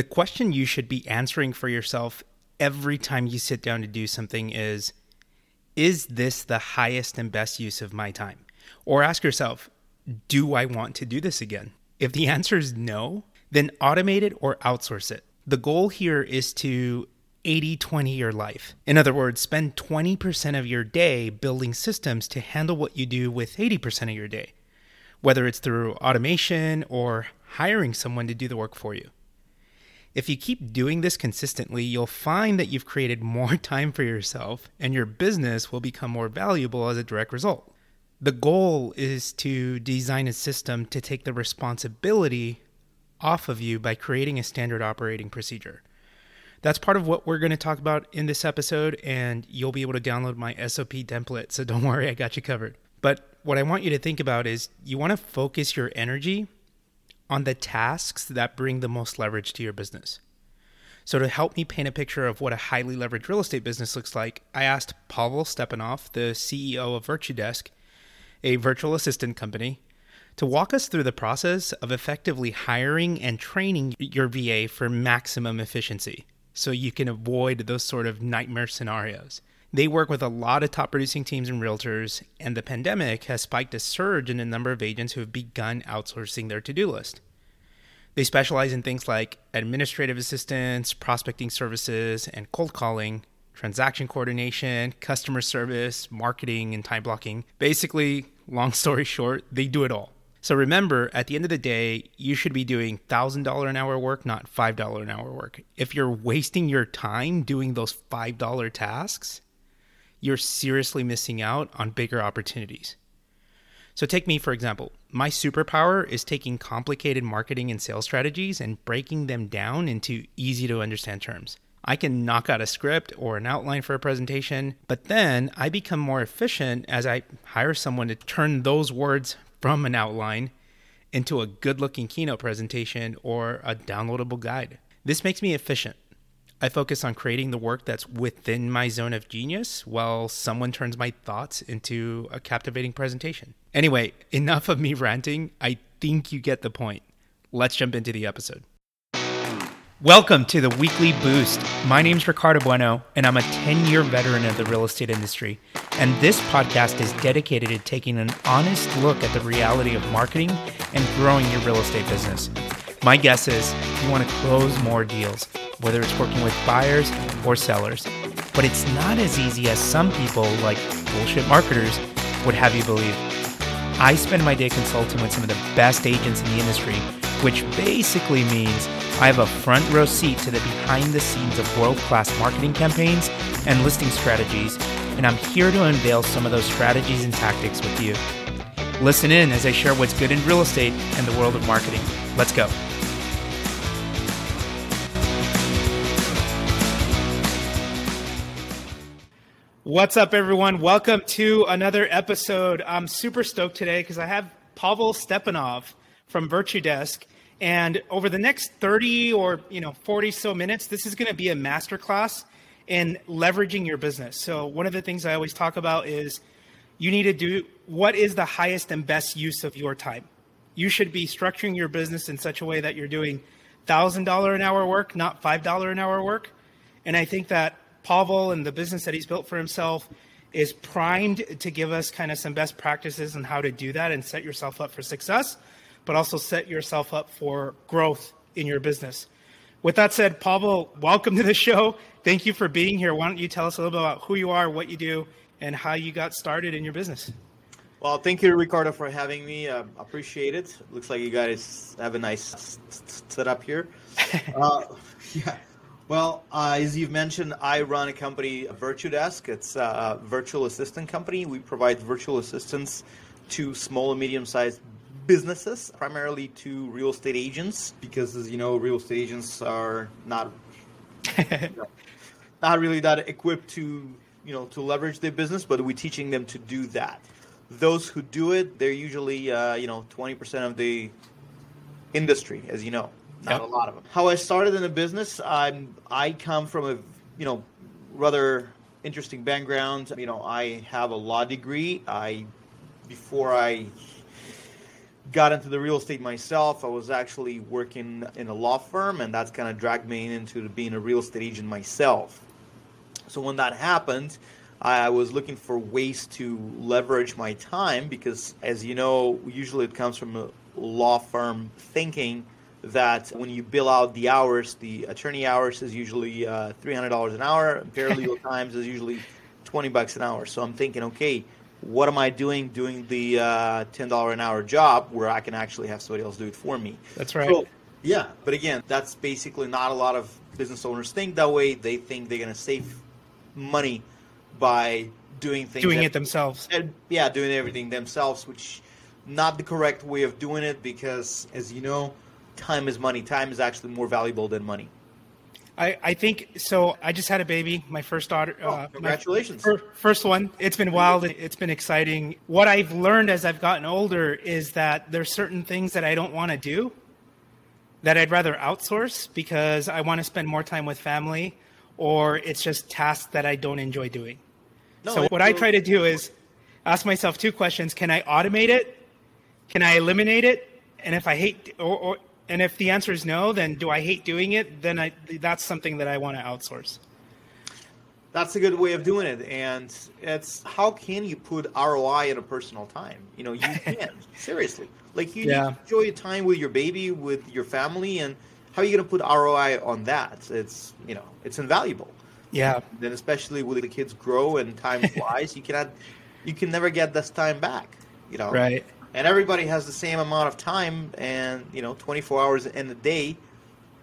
The question you should be answering for yourself every time you sit down to do something is Is this the highest and best use of my time? Or ask yourself, Do I want to do this again? If the answer is no, then automate it or outsource it. The goal here is to 80 20 your life. In other words, spend 20% of your day building systems to handle what you do with 80% of your day, whether it's through automation or hiring someone to do the work for you. If you keep doing this consistently, you'll find that you've created more time for yourself and your business will become more valuable as a direct result. The goal is to design a system to take the responsibility off of you by creating a standard operating procedure. That's part of what we're going to talk about in this episode, and you'll be able to download my SOP template. So don't worry, I got you covered. But what I want you to think about is you want to focus your energy on the tasks that bring the most leverage to your business. So, to help me paint a picture of what a highly leveraged real estate business looks like, I asked Pavel Stepanov, the CEO of VirtuDesk, a virtual assistant company, to walk us through the process of effectively hiring and training your VA for maximum efficiency so you can avoid those sort of nightmare scenarios. They work with a lot of top producing teams and realtors, and the pandemic has spiked a surge in the number of agents who have begun outsourcing their to do list. They specialize in things like administrative assistance, prospecting services, and cold calling, transaction coordination, customer service, marketing, and time blocking. Basically, long story short, they do it all. So remember, at the end of the day, you should be doing $1,000 an hour work, not $5 an hour work. If you're wasting your time doing those $5 tasks, you're seriously missing out on bigger opportunities. So, take me for example. My superpower is taking complicated marketing and sales strategies and breaking them down into easy to understand terms. I can knock out a script or an outline for a presentation, but then I become more efficient as I hire someone to turn those words from an outline into a good looking keynote presentation or a downloadable guide. This makes me efficient. I focus on creating the work that's within my zone of genius while someone turns my thoughts into a captivating presentation. Anyway, enough of me ranting. I think you get the point. Let's jump into the episode. Welcome to the Weekly Boost. My name is Ricardo Bueno, and I'm a 10 year veteran of the real estate industry. And this podcast is dedicated to taking an honest look at the reality of marketing and growing your real estate business. My guess is you want to close more deals whether it's working with buyers or sellers. But it's not as easy as some people, like bullshit marketers, would have you believe. I spend my day consulting with some of the best agents in the industry, which basically means I have a front row seat to the behind the scenes of world class marketing campaigns and listing strategies, and I'm here to unveil some of those strategies and tactics with you. Listen in as I share what's good in real estate and the world of marketing. Let's go. What's up, everyone? Welcome to another episode. I'm super stoked today because I have Pavel Stepanov from VirtuDesk. And over the next 30 or you know 40 so minutes, this is going to be a masterclass in leveraging your business. So one of the things I always talk about is you need to do what is the highest and best use of your time. You should be structuring your business in such a way that you're doing thousand dollar an hour work, not five dollar an hour work. And I think that Pavel and the business that he's built for himself is primed to give us kind of some best practices on how to do that and set yourself up for success, but also set yourself up for growth in your business. With that said, Pavel, welcome to the show. Thank you for being here. Why don't you tell us a little bit about who you are, what you do, and how you got started in your business? Well, thank you, Ricardo, for having me. Uh, appreciate it. Looks like you guys have a nice setup here. uh, yeah. Well, uh, as you've mentioned, I run a company, VirtuDesk. It's a virtual assistant company. We provide virtual assistance to small and medium-sized businesses, primarily to real estate agents, because as you know, real estate agents are not not really that equipped to you know to leverage their business, but we're teaching them to do that. Those who do it, they're usually uh, you know 20% of the industry, as you know not yep. a lot of them. How I started in the business, I'm I come from a you know rather interesting background. You know, I have a law degree. I before I got into the real estate myself. I was actually working in a law firm, and that's kind of dragged me into being a real estate agent myself. So when that happened, I was looking for ways to leverage my time because, as you know, usually it comes from a law firm thinking that when you bill out the hours, the attorney hours is usually uh, $300 an hour, paralegal times is usually 20 bucks an hour. So I'm thinking, okay, what am I doing doing the uh, $10 an hour job where I can actually have somebody else do it for me? That's right. So, yeah, but again, that's basically not a lot of business owners think that way. They think they're going to save money by doing things doing that, it themselves. Yeah, doing everything themselves, which not the correct way of doing it because, as you know, time is money. Time is actually more valuable than money. I, I think so. I just had a baby, my first daughter. Oh, uh, congratulations! My first one. It's been wild. It's been exciting. What I've learned as I've gotten older is that there's certain things that I don't want to do, that I'd rather outsource because I want to spend more time with family, or it's just tasks that I don't enjoy doing. No, so what I try to do is ask myself two questions: Can I automate it? Can I eliminate it? And if I hate, or, or and if the answer is no, then do I hate doing it? Then I, that's something that I want to outsource. That's a good way of doing it. And it's how can you put ROI in a personal time? You know, you can seriously. Like you yeah. enjoy your time with your baby, with your family, and how are you going to put ROI on that? It's you know, it's invaluable. Yeah. Then especially when the kids grow and time flies, you cannot, you can never get this time back. You know. Right and everybody has the same amount of time and you know 24 hours in a day.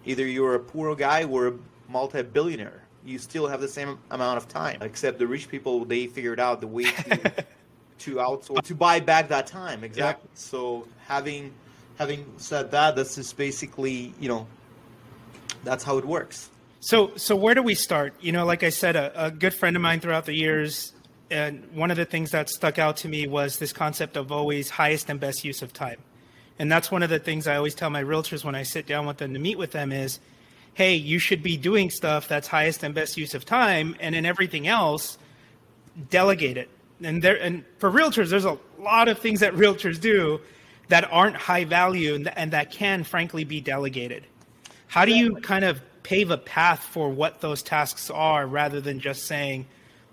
Either you're a poor guy or a multi-billionaire. You still have the same amount of time except the rich people they figured out the way to to outsource to buy back that time exactly. Yeah. so having having said that this is basically you know that's how it works. So so where do we start? You know like i said a, a good friend of mine throughout the years and one of the things that stuck out to me was this concept of always highest and best use of time. And that's one of the things I always tell my realtors when I sit down with them to meet with them is, hey, you should be doing stuff that's highest and best use of time, and in everything else, delegate it. And there, and for realtors, there's a lot of things that realtors do that aren't high value and, and that can, frankly, be delegated. How do you kind of pave a path for what those tasks are, rather than just saying,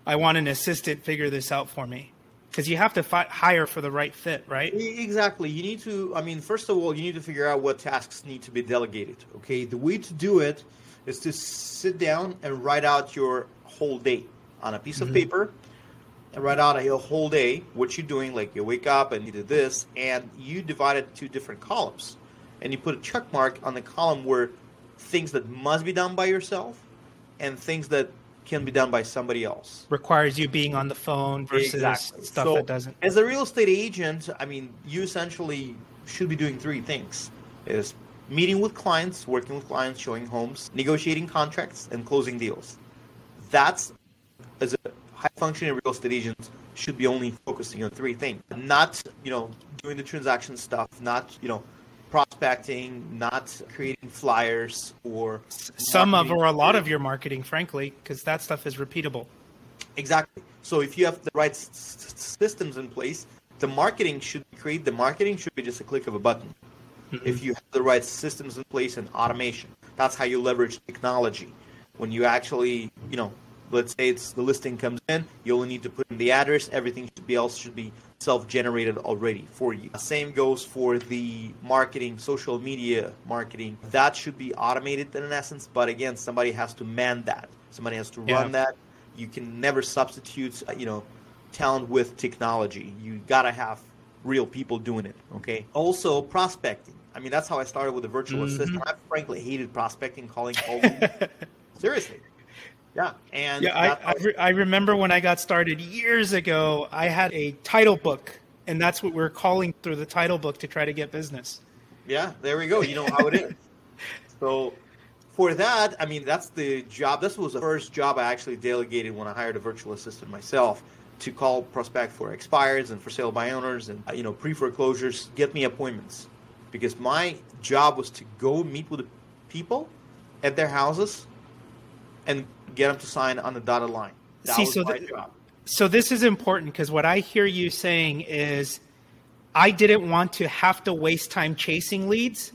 I want an assistant figure this out for me because you have to fi- hire for the right fit, right? Exactly. You need to. I mean, first of all, you need to figure out what tasks need to be delegated. Okay, the way to do it is to sit down and write out your whole day on a piece mm-hmm. of paper and write out a whole day what you're doing. Like you wake up and you do this, and you divide it into different columns, and you put a check mark on the column where things that must be done by yourself and things that can be done by somebody else. Requires you being on the phone versus exactly. stuff so, that doesn't. As a real estate agent, I mean, you essentially should be doing three things: is meeting with clients, working with clients, showing homes, negotiating contracts, and closing deals. That's as a high functioning real estate agent should be only focusing on three things, not you know doing the transaction stuff, not you know prospecting, not creating flyers or some of or a lot of your marketing, frankly, because that stuff is repeatable. Exactly. So if you have the right s- systems in place, the marketing should create the marketing should be just a click of a button. Mm-hmm. If you have the right systems in place and automation, that's how you leverage technology. When you actually, you know, let's say it's the listing comes in, you only need to put in the address. Everything should be else should be self-generated already for you. Same goes for the marketing, social media marketing. That should be automated in essence, but again, somebody has to man that. Somebody has to run yeah. that. You can never substitute, uh, you know, talent with technology. You gotta have real people doing it. Okay. Also, prospecting. I mean, that's how I started with the virtual mm-hmm. assistant. I frankly hated prospecting, calling cold. Seriously. Yeah, and yeah, I, I, re- I, remember when I got started years ago, I had a title book, and that's what we are calling through the title book to try to get business. Yeah, there we go. You know how it is. so for that, I mean, that's the job. This was the first job I actually delegated when I hired a virtual assistant myself to call prospect for expires and for sale by owners and you know pre foreclosures, get me appointments, because my job was to go meet with the people at their houses and get them to sign on the dotted line. That See, so, so this is important because what I hear you saying is I didn't want to have to waste time chasing leads.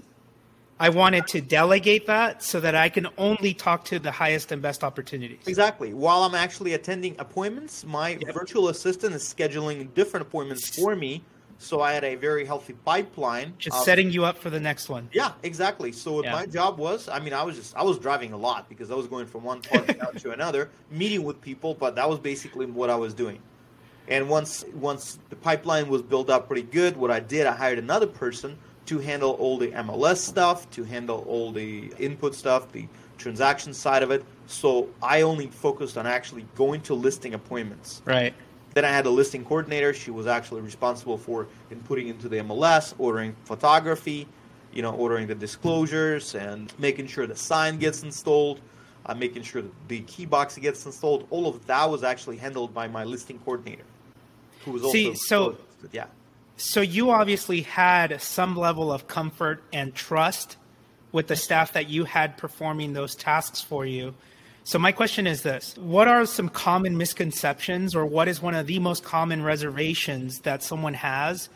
I wanted to delegate that so that I can only talk to the highest and best opportunities. Exactly. While I'm actually attending appointments, my yep. virtual assistant is scheduling different appointments for me. So I had a very healthy pipeline. Just of, setting you up for the next one. Yeah, exactly. So yeah. my job was, I mean, I was just, I was driving a lot because I was going from one park to another, meeting with people, but that was basically what I was doing. And once, once the pipeline was built up pretty good, what I did, I hired another person to handle all the MLS stuff, to handle all the input stuff, the transaction side of it. So I only focused on actually going to listing appointments. Right. Then I had a listing coordinator. She was actually responsible for inputting into the MLS, ordering photography, you know, ordering the disclosures and making sure the sign gets installed, uh, making sure that the key box gets installed. All of that was actually handled by my listing coordinator, who was See, also so yeah. So you obviously had some level of comfort and trust with the staff that you had performing those tasks for you. So my question is this, what are some common misconceptions or what is one of the most common reservations that someone has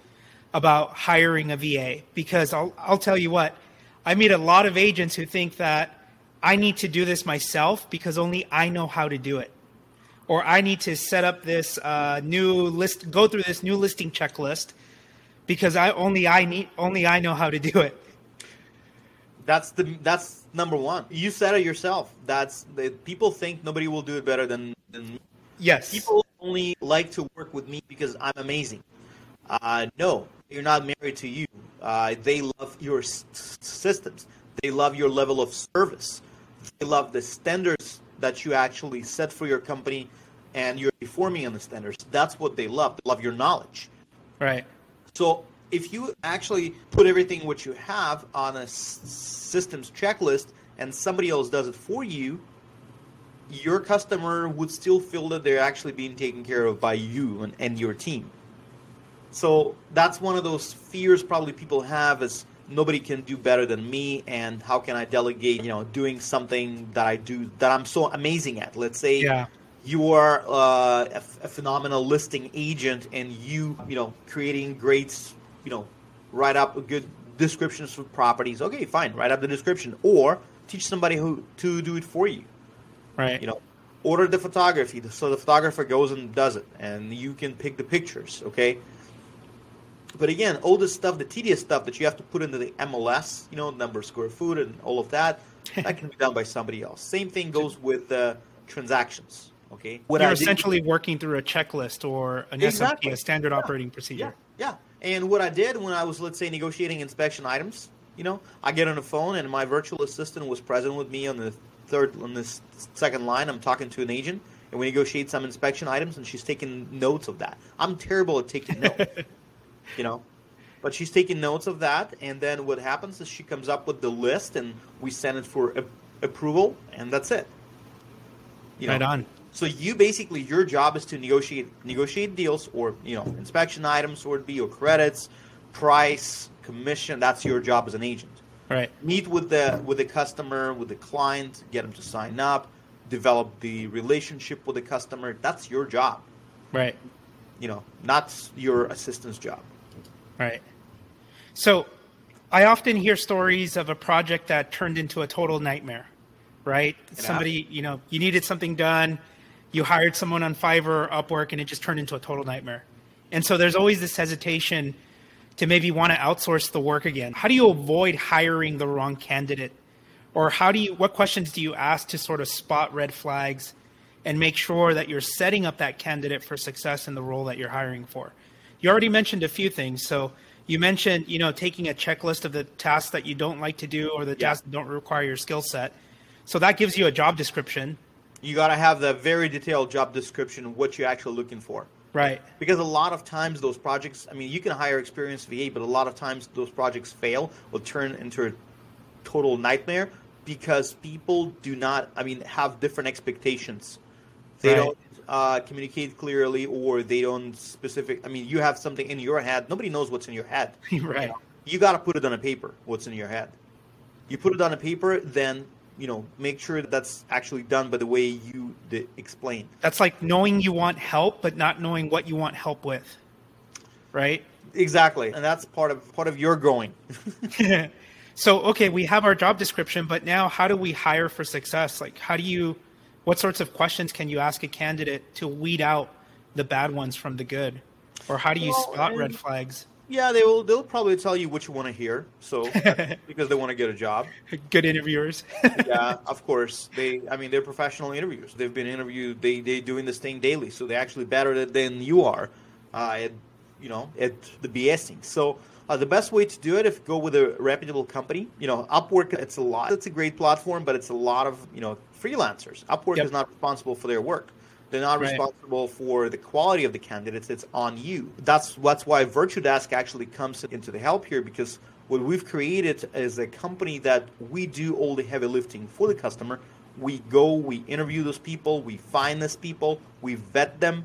about hiring a VA? Because I'll, I'll tell you what, I meet a lot of agents who think that I need to do this myself because only I know how to do it. Or I need to set up this uh, new list, go through this new listing checklist because I only I need only I know how to do it. That's the that's number one. You said it yourself. That's the people think nobody will do it better than than me. Yes. People only like to work with me because I'm amazing. Uh, no, you're not married to you. Uh, they love your s- systems. They love your level of service. They love the standards that you actually set for your company, and you're performing on the standards. That's what they love. They love your knowledge. Right. So if you actually put everything what you have on a s- systems checklist and somebody else does it for you, your customer would still feel that they're actually being taken care of by you and, and your team. So that's one of those fears probably people have is nobody can do better than me and how can I delegate, you know, doing something that I do that I'm so amazing at. Let's say yeah you are uh, a, a, phenomenal listing agent and you you know creating great you know write up good descriptions for properties okay fine write up the description or teach somebody who to do it for you right you know order the photography so the photographer goes and does it and you can pick the pictures okay but again all this stuff the tedious stuff that you have to put into the mls you know number of square foot and all of that that can be done by somebody else same thing goes with uh, transactions Okay. What You're I essentially did, working through a checklist or an exactly. SOP, a standard yeah. operating procedure. Yeah. yeah. And what I did when I was, let's say, negotiating inspection items, you know, I get on the phone and my virtual assistant was present with me on the third, on this second line. I'm talking to an agent and we negotiate some inspection items and she's taking notes of that. I'm terrible at taking notes, you know, but she's taking notes of that. And then what happens is she comes up with the list and we send it for a- approval and that's it. You know, right on. So you basically your job is to negotiate negotiate deals or you know inspection items or be or credits, price, commission. That's your job as an agent. Right. Meet with the with the customer, with the client, get them to sign up, develop the relationship with the customer. That's your job. Right. You know, not your assistant's job. Right. So I often hear stories of a project that turned into a total nightmare, right? Somebody, you know, you needed something done you hired someone on Fiverr or Upwork and it just turned into a total nightmare. And so there's always this hesitation to maybe want to outsource the work again. How do you avoid hiring the wrong candidate? Or how do you what questions do you ask to sort of spot red flags and make sure that you're setting up that candidate for success in the role that you're hiring for? You already mentioned a few things. So you mentioned, you know, taking a checklist of the tasks that you don't like to do or the tasks that don't require your skill set. So that gives you a job description you got to have the very detailed job description what you're actually looking for. Right. Because a lot of times those projects i mean you can hire experienced va but a lot of times those projects fail or turn into a total nightmare because people do not i mean have different expectations. They right. don't uh, communicate clearly or they don't specific i mean you have something in your head nobody knows what's in your head. Right. You got to put it on a paper what's in your head. You put it on a paper then you know make sure that that's actually done by the way you d- explain that's like knowing you want help but not knowing what you want help with right Exactly, and that's part of part of your growing. so okay, we have our job description, but now how do we hire for success? Like, how do you? What sorts of questions can you ask a candidate to weed out the bad ones from the good, or how do you well, spot red flags? Yeah, they will. They'll probably tell you what you want to hear. So because they want to get a job. Good interviewers. yeah, of course. They. I mean, they're professional interviewers. They've been interviewed. They they doing this thing daily, so they're actually better than you are uh, at you know at the BSing. So. Uh, the best way to do it if go with a reputable company. You know, Upwork. It's a lot. It's a great platform, but it's a lot of you know freelancers. Upwork yep. is not responsible for their work. They're not right. responsible for the quality of the candidates. It's on you. That's that's why VirtuDesk actually comes into the help here because what we've created is a company that we do all the heavy lifting for the customer. We go, we interview those people, we find those people, we vet them,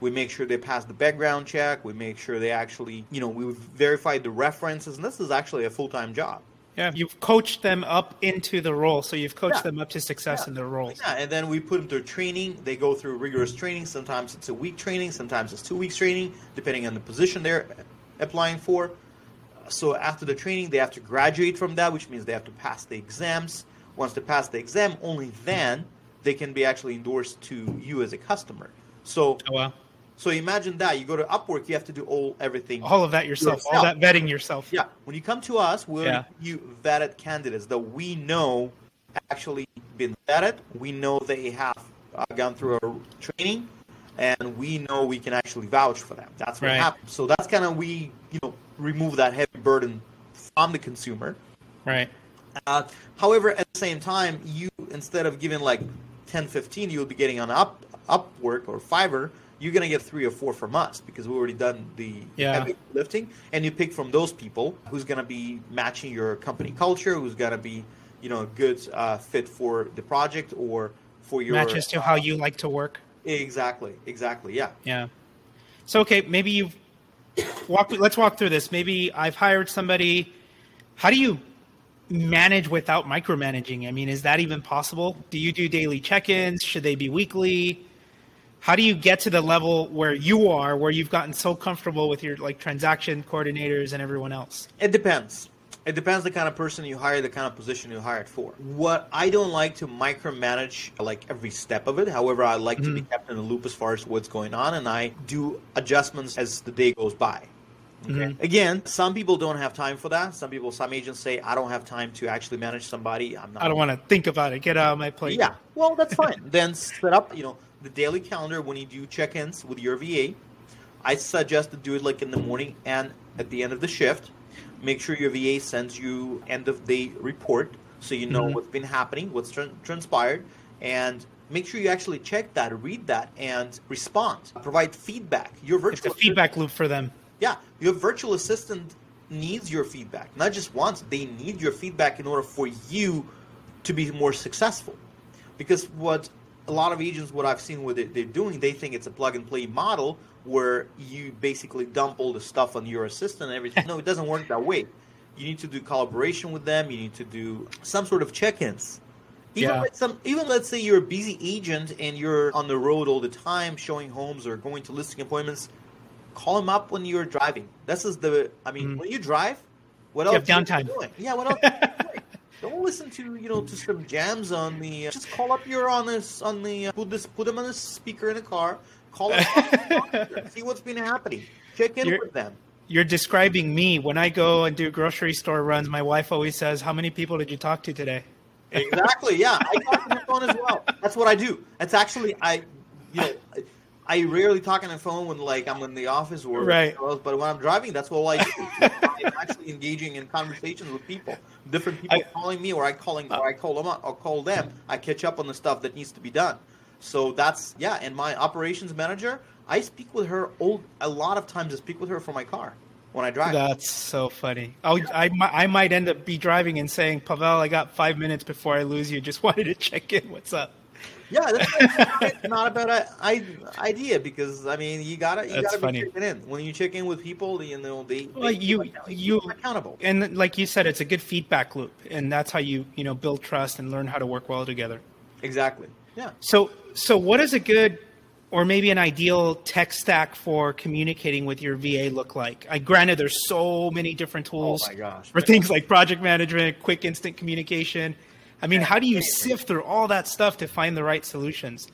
we make sure they pass the background check, we make sure they actually, you know, we verify the references, and this is actually a full time job. Yeah, you've coached them up into the role, so you've coached yeah. them up to success yeah. in their roles. Yeah, and then we put them through training. They go through rigorous training. Sometimes it's a week training, sometimes it's two weeks training, depending on the position they're applying for. So after the training, they have to graduate from that, which means they have to pass the exams. Once they pass the exam, only then they can be actually endorsed to you as a customer. So oh, wow. So imagine that you go to Upwork, you have to do all everything, all of that yourself, yourself. all that vetting yourself. Yeah, when you come to us, we'll yeah. you vetted candidates that we know actually been vetted. We know they have uh, gone through our training, and we know we can actually vouch for them. That's what right. happens. So that's kind of we you know remove that heavy burden from the consumer. Right. Uh, however, at the same time, you instead of giving like 10, 15, you'll be getting on Up Upwork or Fiverr you're going to get three or four from us because we've already done the yeah. heavy lifting. And you pick from those people who's going to be matching your company culture who's going to be you know a good uh, fit for the project or for your matches to uh, how you like to work? Exactly exactly yeah. Yeah. So okay maybe you've walk let's walk through this. Maybe i've hired somebody. How do you manage without micromanaging? I mean is that even possible? Do you do daily check-ins? Should they be weekly how do you get to the level where you are where you've gotten so comfortable with your like transaction coordinators and everyone else it depends it depends the kind of person you hire the kind of position you hired for what i don't like to micromanage like every step of it however i like mm-hmm. to be mm-hmm. kept in the loop as far as what's going on and i do adjustments as the day goes by Okay. Mm-hmm. Again, some people don't have time for that. Some people, some agents say, "I don't have time to actually manage somebody. I'm not." I don't want to think about it. Get out of my plate. Yeah, well, that's fine. then set up, you know, the daily calendar when you do check-ins with your VA. I suggest to do it like in the morning and at the end of the shift. Make sure your VA sends you end of day report so you know mm-hmm. what's been happening, what's transpired, and make sure you actually check that, read that, and respond. Provide feedback. Your virtual it's a feedback loop for them. Yeah, your virtual assistant needs your feedback, not just once. They need your feedback in order for you to be more successful. Because what a lot of agents, what I've seen what they're doing, they think it's a plug and play model where you basically dump all the stuff on your assistant and everything. no, it doesn't work that way. You need to do collaboration with them. You need to do some sort of check-ins. Even yeah. some, even let's say you're a busy agent and you're on the road all the time, showing homes or going to listing appointments. Call them up when you're driving. This is the. I mean, mm when you drive, what you else? Have downtime. Yeah. What else? Don't listen to you know to some jams on the. Uh, just call up your on this on the uh, put this put them on a speaker in a car. Call up, see what's been happening. Check in You're, with them. You're describing me when I go and do grocery store runs. My wife always says, "How many people did you talk to today?" Exactly. Yeah, I talk to the phone as well. That's what I do. That's actually I, you know. I rarely talk on the phone when like I'm in the office or right. but when I'm driving, that's all I do. I'm actually engaging in conversations with people different people I, calling me, or I calling, uh. or I call them, up, or call them. I catch up on the stuff that needs to be done. So that's yeah. And my operations manager, I speak with her all, a lot of times. I speak with her from my car when I drive. That's so funny. I'll, I I might end up be driving and saying, Pavel, I got five minutes before I lose you. Just wanted to check in. What's up? Yeah, that's not a bad idea because I mean you gotta you that's gotta funny. be checking in when you check in with people. You know they, well, they you you accountable and like you said, it's a good feedback loop, and that's how you you know build trust and learn how to work well together. Exactly. Yeah. So so what is a good or maybe an ideal tech stack for communicating with your VA look like? I granted there's so many different oh tools oh gosh. for things like project management, quick instant communication. I mean, how do you sift through all that stuff to find the right solutions?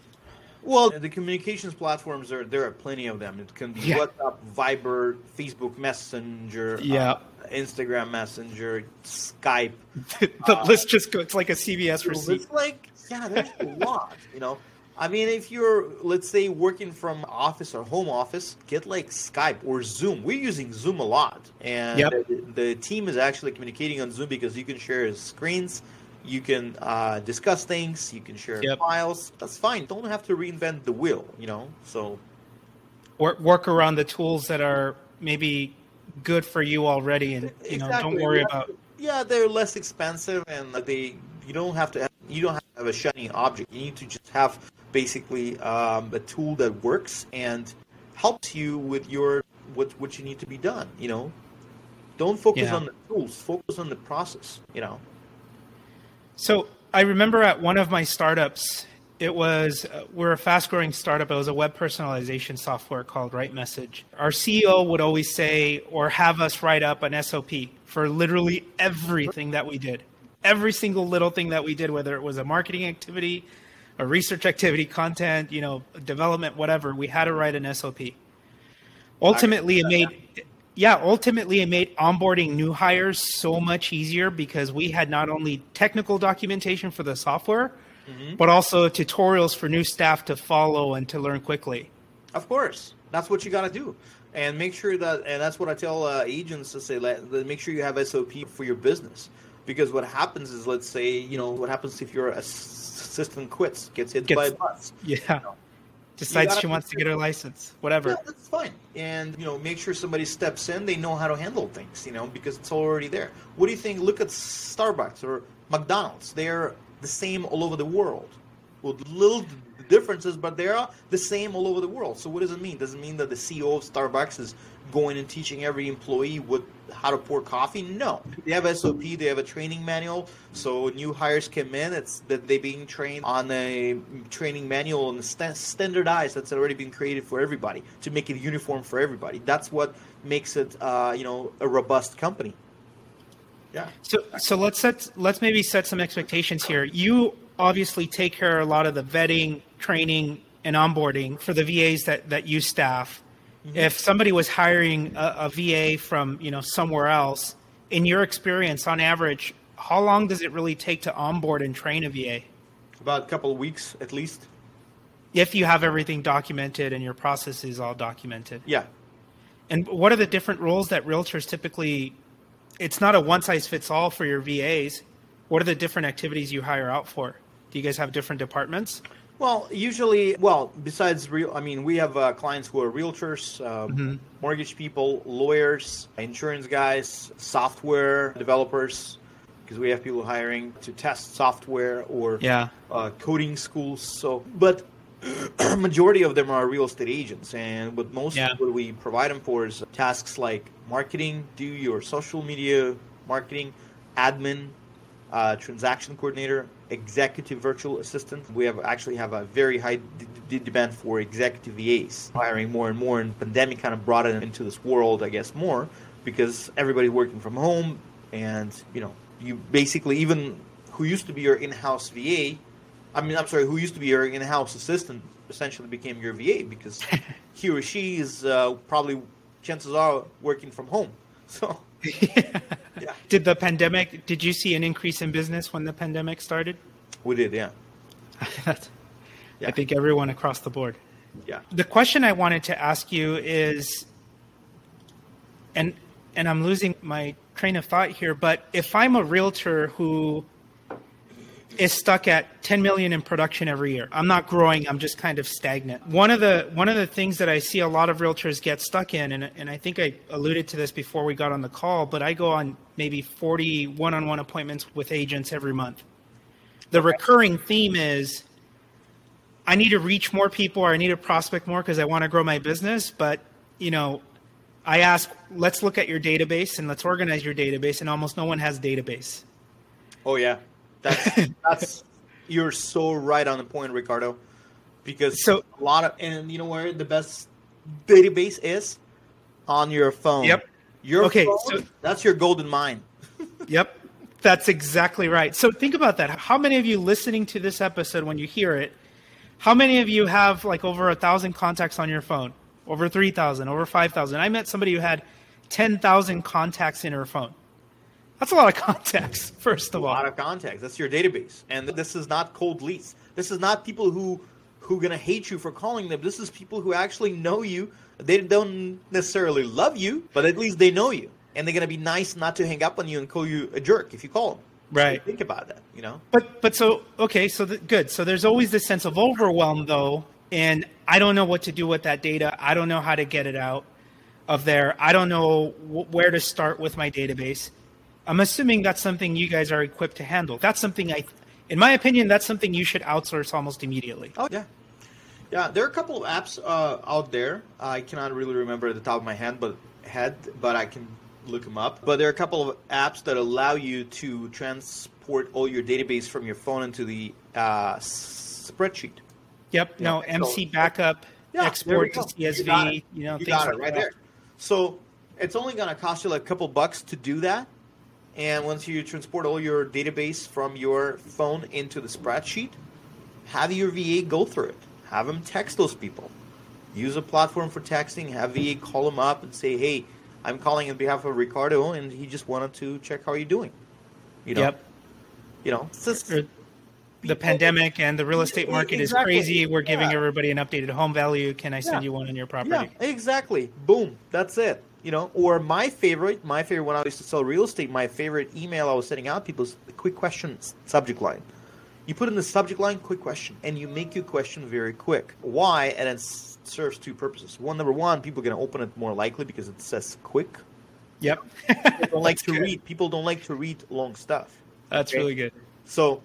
Well, the communications platforms are there are plenty of them. It can be Yeah. WhatsApp, Viber, Facebook Messenger, Yeah. uh, Instagram Messenger, Skype. the list just goes, it's like a CVS receipt. It's like yeah, there's a lot. You know, I mean, if you're let's say working from office or home office, get like Skype or Zoom. We're using Zoom a lot, and Yep. the, the team is actually communicating on Zoom because you can share screens. You can uh, discuss things. You can share Yep. files. That's fine. Don't have to reinvent the wheel. You know. So Work, work around the tools that are maybe good for you already and you know don't worry Yeah. about Yeah, they're less expensive, and they you don't have to have, you don't have to have a shiny object. You need to just have basically um, a tool that works and helps you with your what what you need to be done. You know, don't focus Yeah. on the tools. Focus on the process. You know. So I remember at one of my startups, it was uh, we're a fast growing startup. It was a web personalization software called RightMessage. Our CEO would always say or have us write up an SOP for literally everything that we did, every single little thing that we did, whether it was a marketing activity, a research activity, content, you know, development, whatever. We had to write an SOP. Ultimately, it made yeah, ultimately it made onboarding new hires so much easier because we had not only technical documentation for the software, but also tutorials for new staff to follow and to learn quickly. Of course, that's what you got to do, and make sure that, and that's what I tell uh, agents to say. Let, make sure you have SOP for your business, because what happens is, let's say, you know, what happens if your assistant quits, gets hit Gets- by a bus. Yeah. Decides she wants to get her license, whatever. Yeah, that's fine. And you know, make sure somebody steps in. They know how to handle things. You know, because it's already there. What do you think? Look at Starbucks or McDonald's. They're the same all over the world, with little differences, but they are the same all over the world. So what does it mean? Does it mean that the CEO of Starbucks is going and teaching every employee what how to pour coffee? No. They have SOP. They have a training manual. So new hires come in, it's that they're being trained on a training manual and sta- standardized. That's already been created for everybody to make it uniform for everybody. That's what makes it, uh, you know, a robust company. Yeah. So, so let's set let's maybe set some expectations here. You obviously take care of a lot of the vetting, training, and onboarding for the VAs that that you staff. Mm-hmm. If somebody was hiring a, a VA from you know somewhere else, in your experience, on average, how long does it really take to onboard and train a VA? About a couple of weeks at least. If you have everything documented and your process is all documented. Yeah. And what are the different roles that realtors typically? It's not a one size fits all for your VAs. What are the different activities you hire out for? Do you guys have different departments? Well, usually, well, besides real, I mean, we have uh, clients who are realtors, uh, mortgage people, lawyers, insurance guys, software developers, because we have people hiring to test software or Yeah. uh, coding schools. So, but majority of them are real estate agents, and what most Yeah. what we provide them for is tasks like marketing, do your social media marketing, admin, uh, transaction coordinator, executive virtual assistant. We have actually have a very high d- d- demand for executive VAs, hiring more and more. And pandemic kind of brought it into this world, I guess, more because everybody's working from home, and you know, you basically even who used to be your in-house VA. I mean, I'm sorry, who used to be your in-house assistant essentially became your VA because he or she is uh, probably chances are working from home. So yeah, Did the pandemic? Did you see an increase in business when the pandemic started? we did. Yeah, Yeah. I think everyone across the board. yeah. The question I wanted to ask you is, and and I'm losing my train of thought here, but if I'm a realtor who is stuck at 10 million in production every year, I'm not growing, I'm just kind of stagnant. One of the one of the things that I see a lot of realtors get stuck in, and and I think I alluded to this before we got on the call, but I go on maybe 40 one-on-one appointments with agents every month. The recurring theme is I need to reach more people or I need to prospect more because I want to grow my business. But, you know, I ask, let's look at your database and let's organize your database. And almost no one has database. Oh yeah, that's that's you're so right on the point, Ricardo. because So- a lot of and you know where the best database is on your phone. Yep. Your Okay, phone, so- that's your golden mine. Yep. That's exactly right. So think about that. How many of you listening to this episode when you hear it, how many of you have like over a thousand contacts on your phone? Over 3,000, over 5,000. I met somebody who had 10,000 contacts in her phone. That's a lot of contacts, first of all. a lot of contacts. That's your database, and this is not cold leads. This is not people who who gonna hate you for calling them. This is people who actually know you. They don't necessarily love you, but at least they know you, and they're gonna be nice not to hang up on you and call you a jerk if you call them. Right. So think about that. You know. But but so okay, so th- good. So there's always this sense of overwhelm though, and I don't know what to do with that data. I don't know how to get it out of there. I don't know w- where to start with my database. I'm assuming that's something you guys are equipped to handle. That's something I, in my opinion, that's something you should outsource almost immediately. Oh yeah, yeah. There are a couple of apps uh, out there. I cannot really remember at the top of my head, but head, but I can look them up. But there are a couple of apps that allow you to transport all your database from your phone into the uh, spreadsheet. Yep. No Yeah, so- MC backup, Yeah, export to. You CSV. You, it. know, you things got like it right that. there. So it's only going to cost you like a couple bucks to do that. And once you transport all your database from your phone into the spreadsheet, have your VA go through it. Have them text those people. Use a platform for texting. Have VA call them up and say, "Hey, I'm calling on behalf of Ricardo, and he just wanted to check how you're doing." You know, Yep. you know, it's just- er, the people- pandemic and the real estate market Exactly. is crazy. We're giving Yeah. everybody an updated home value. Can I send Yeah. you one on your property? Yeah, exactly. Boom. That's it. You know, or my favorite, my favorite when I used to sell real estate, my favorite email I was sending out people is the quick question subject line. You put in the subject line quick question and you make your question very quick. Why? And it serves two purposes. One, number one, people are going to open it more likely because it says quick. Yep. People don't like to good. read. People don't like to read long stuff. That's Okay. really good. So,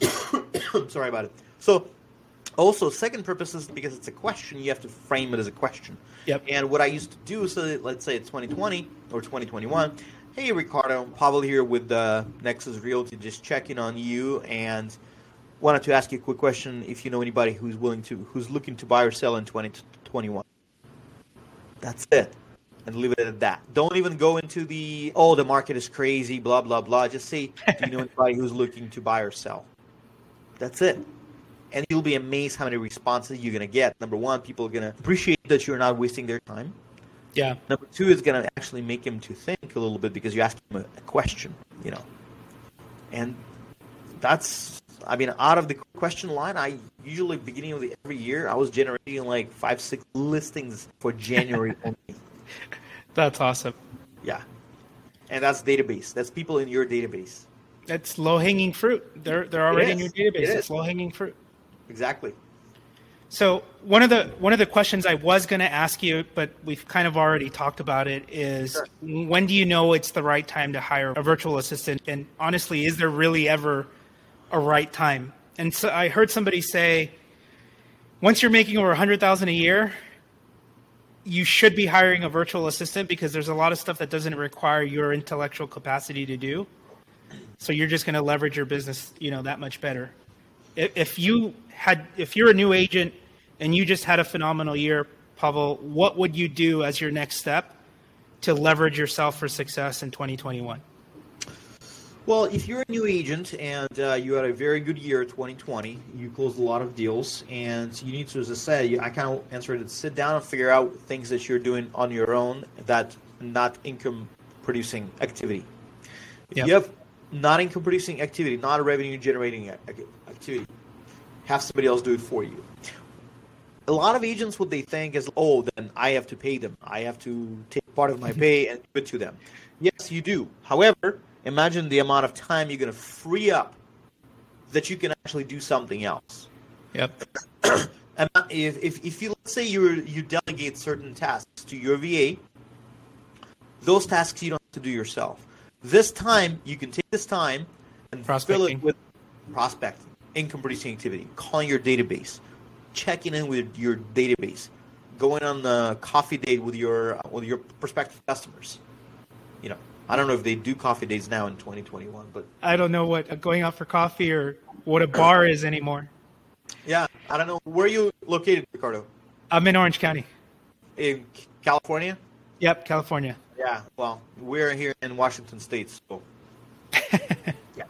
sorry about it. So, also, second purpose is because it's a question, you have to frame it as a question. Yep. And what I used to do, so that, let's say it's 2020 or 2021. Hey, Ricardo, Pavel here with the Nexus Realty, just checking on you and wanted to ask you a quick question. If you know anybody who's willing to, who's looking to buy or sell in 2021, that's it. And leave it at that. Don't even go into the oh the market is crazy, blah blah blah. Just say, do you know anybody who's looking to buy or sell? That's it. And you'll be amazed how many responses you're gonna get. Number one, people are gonna appreciate that you're not wasting their time. Yeah. Number two is gonna actually make them to think a little bit because you ask them a, a question, you know. And that's I mean, out of the question line, I usually beginning of the every year I was generating like five, six listings for January only. That's awesome. Yeah. And that's database. That's people in your database. That's low hanging fruit. They're they're already in your database. It It's low hanging fruit. Exactly. So one of the one of the questions I was going to ask you, but we've kind of already talked about it, is Sure. when do you know it's the right time to hire a virtual assistant? And honestly, is there really ever a right time? And so I heard somebody say, once you're making over a hundred thousand a year, you should be hiring a virtual assistant because there's a lot of stuff that doesn't require your intellectual capacity to do. So you're just going to leverage your business, you know, that much better. If, if you had, if you're a new agent and you just had a phenomenal year, Pavel, what would you do as your next step to leverage yourself for success in 2021? Well, if you're a new agent and uh, you had a very good year, 2020, you closed a lot of deals, and you need to, as I said, I kind of answered it, sit down and figure out things that you're doing on your own that not income producing activity. If Yep. you have not income producing activity, not a revenue generating activity, have somebody else do it for you. A lot of agents, what they think is, oh, then I have to pay them. I have to take part of my mm-hmm. pay and give it to them. Yes, you do. However, imagine the amount of time you're going to free up that you can actually do something else. Yep. And if, if, if you let's say you you delegate certain tasks to your VA, those tasks you don't have to do yourself. This time you can take this time and fill it with prospecting, income producing activity, calling your database, checking in with your database, going on the coffee date with your with your prospective customers. You know, I don't know if they do coffee dates now in 2021, but I don't know what going out for coffee or what a bar is anymore. Yeah, I don't know where you located, Ricardo. I'm in Orange County. In California. Yep, California. Yeah. Well, we're here in Washington State, so. yeah.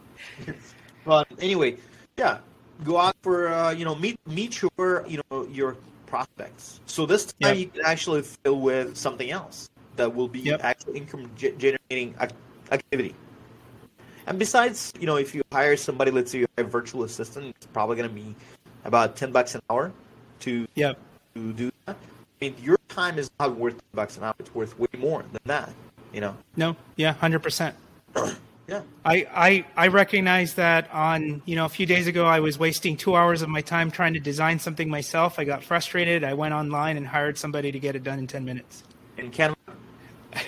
but anyway, yeah, go out for uh, you know meet meet your you know your prospects. So this time Yep. you can actually fill with something else that will be Yep. actually income ge- generating ac- activity. And besides, you know, if you hire somebody, let's say you hire a virtual assistant, it's probably going to be about ten bucks an hour to Yep. to do that. I mean, your time is not worth bucks an hour; it's worth way more than that. You know. No. Yeah. Hundred percent. Yeah. I, I I recognize that on you know a few days ago I was wasting two hours of my time trying to design something myself. I got frustrated. I went online and hired somebody to get it done in ten minutes. In Canada.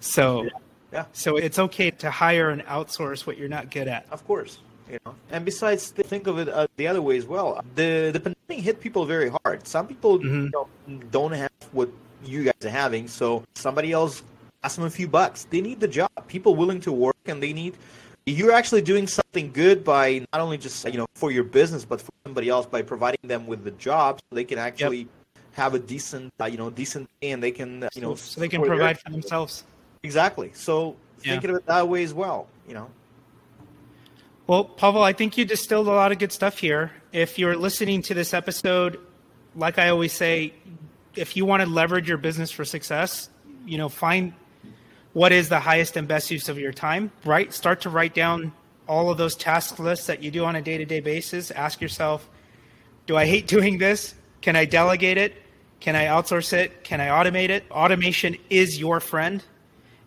So Yeah. so it's okay to hire and outsource what you're not good at. Of course, you know. And besides, think of it uh, the other way as well. The the pandemic hit people very hard. Some people Mhm. you know, don't have what you guys are having, so somebody else ask them a few bucks. They need the job. People willing to work, and they need. You're actually doing something good by not only just you know for your business, but for somebody else by providing them with the job, so they can actually have a decent uh, you know decent pay, and they can uh, you know so they can their- provide for themselves. Exactly. So Yeah. think of it that way as well. You know. Well, Pavel, I think you distilled a lot of good stuff here. If you're listening to this episode, like I always say, if you want to leverage your business for success, you know, find what is the highest and best use of your time, right? Start to write down all of those task lists that you do on a day-to-day basis. Ask yourself, do I hate doing this? Can I delegate it? Can I outsource it? Can I automate it? Automation is your friend.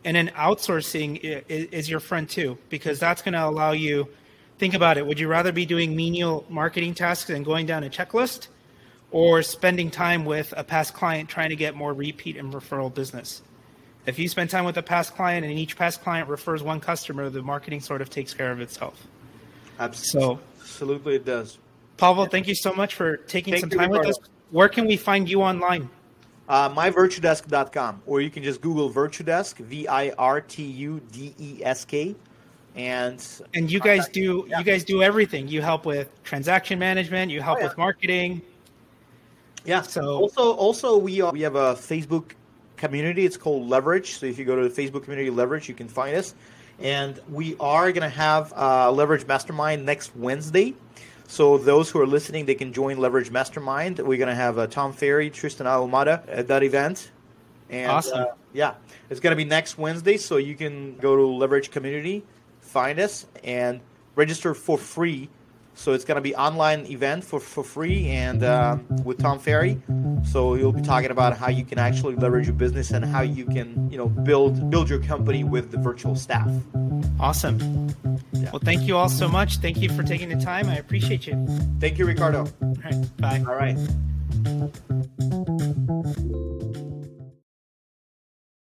And then outsourcing is your friend too, because that's going to allow you. Think about it. Would you rather be doing menial marketing tasks and going down a checklist, or spending time with a past client trying to get more repeat and referral business? If you spend time with a past client and each past client refers one customer, the marketing sort of takes care of itself. Absolutely. So- Absolutely, it does. Pavel, thank you so much for taking Thank some time with us. Where can we find you online? Uh, myvirtudesk.com, or you can just Google VirtuDesk, V I R T U D E S K, and And you guys do Yeah. you guys do everything. You help with transaction management. You help Oh, yeah. with marketing. yeah. So- also, also we are, we have a Facebook community. It's called Leverage. So if you go to the Facebook community Leverage, you can find us. And we are going to have uh, Leverage Mastermind next Wednesday. So those who are listening, they can join Leverage Mastermind. We're going to have uh, Tom Ferry, Tristan Ahumada at that event. And, Awesome. uh, yeah, it's going to be next Wednesday. So you can go to Leverage Community, find us, and register for free. So it's going to be online event for, for free and um, with Tom Ferry. So you'll be talking about how you can actually leverage your business and how you can you know build build your company with the virtual staff. Awesome. Well, thank you all so much. Thank you for taking the time. I appreciate you. Thank you, Ricardo. All right. Bye. All right.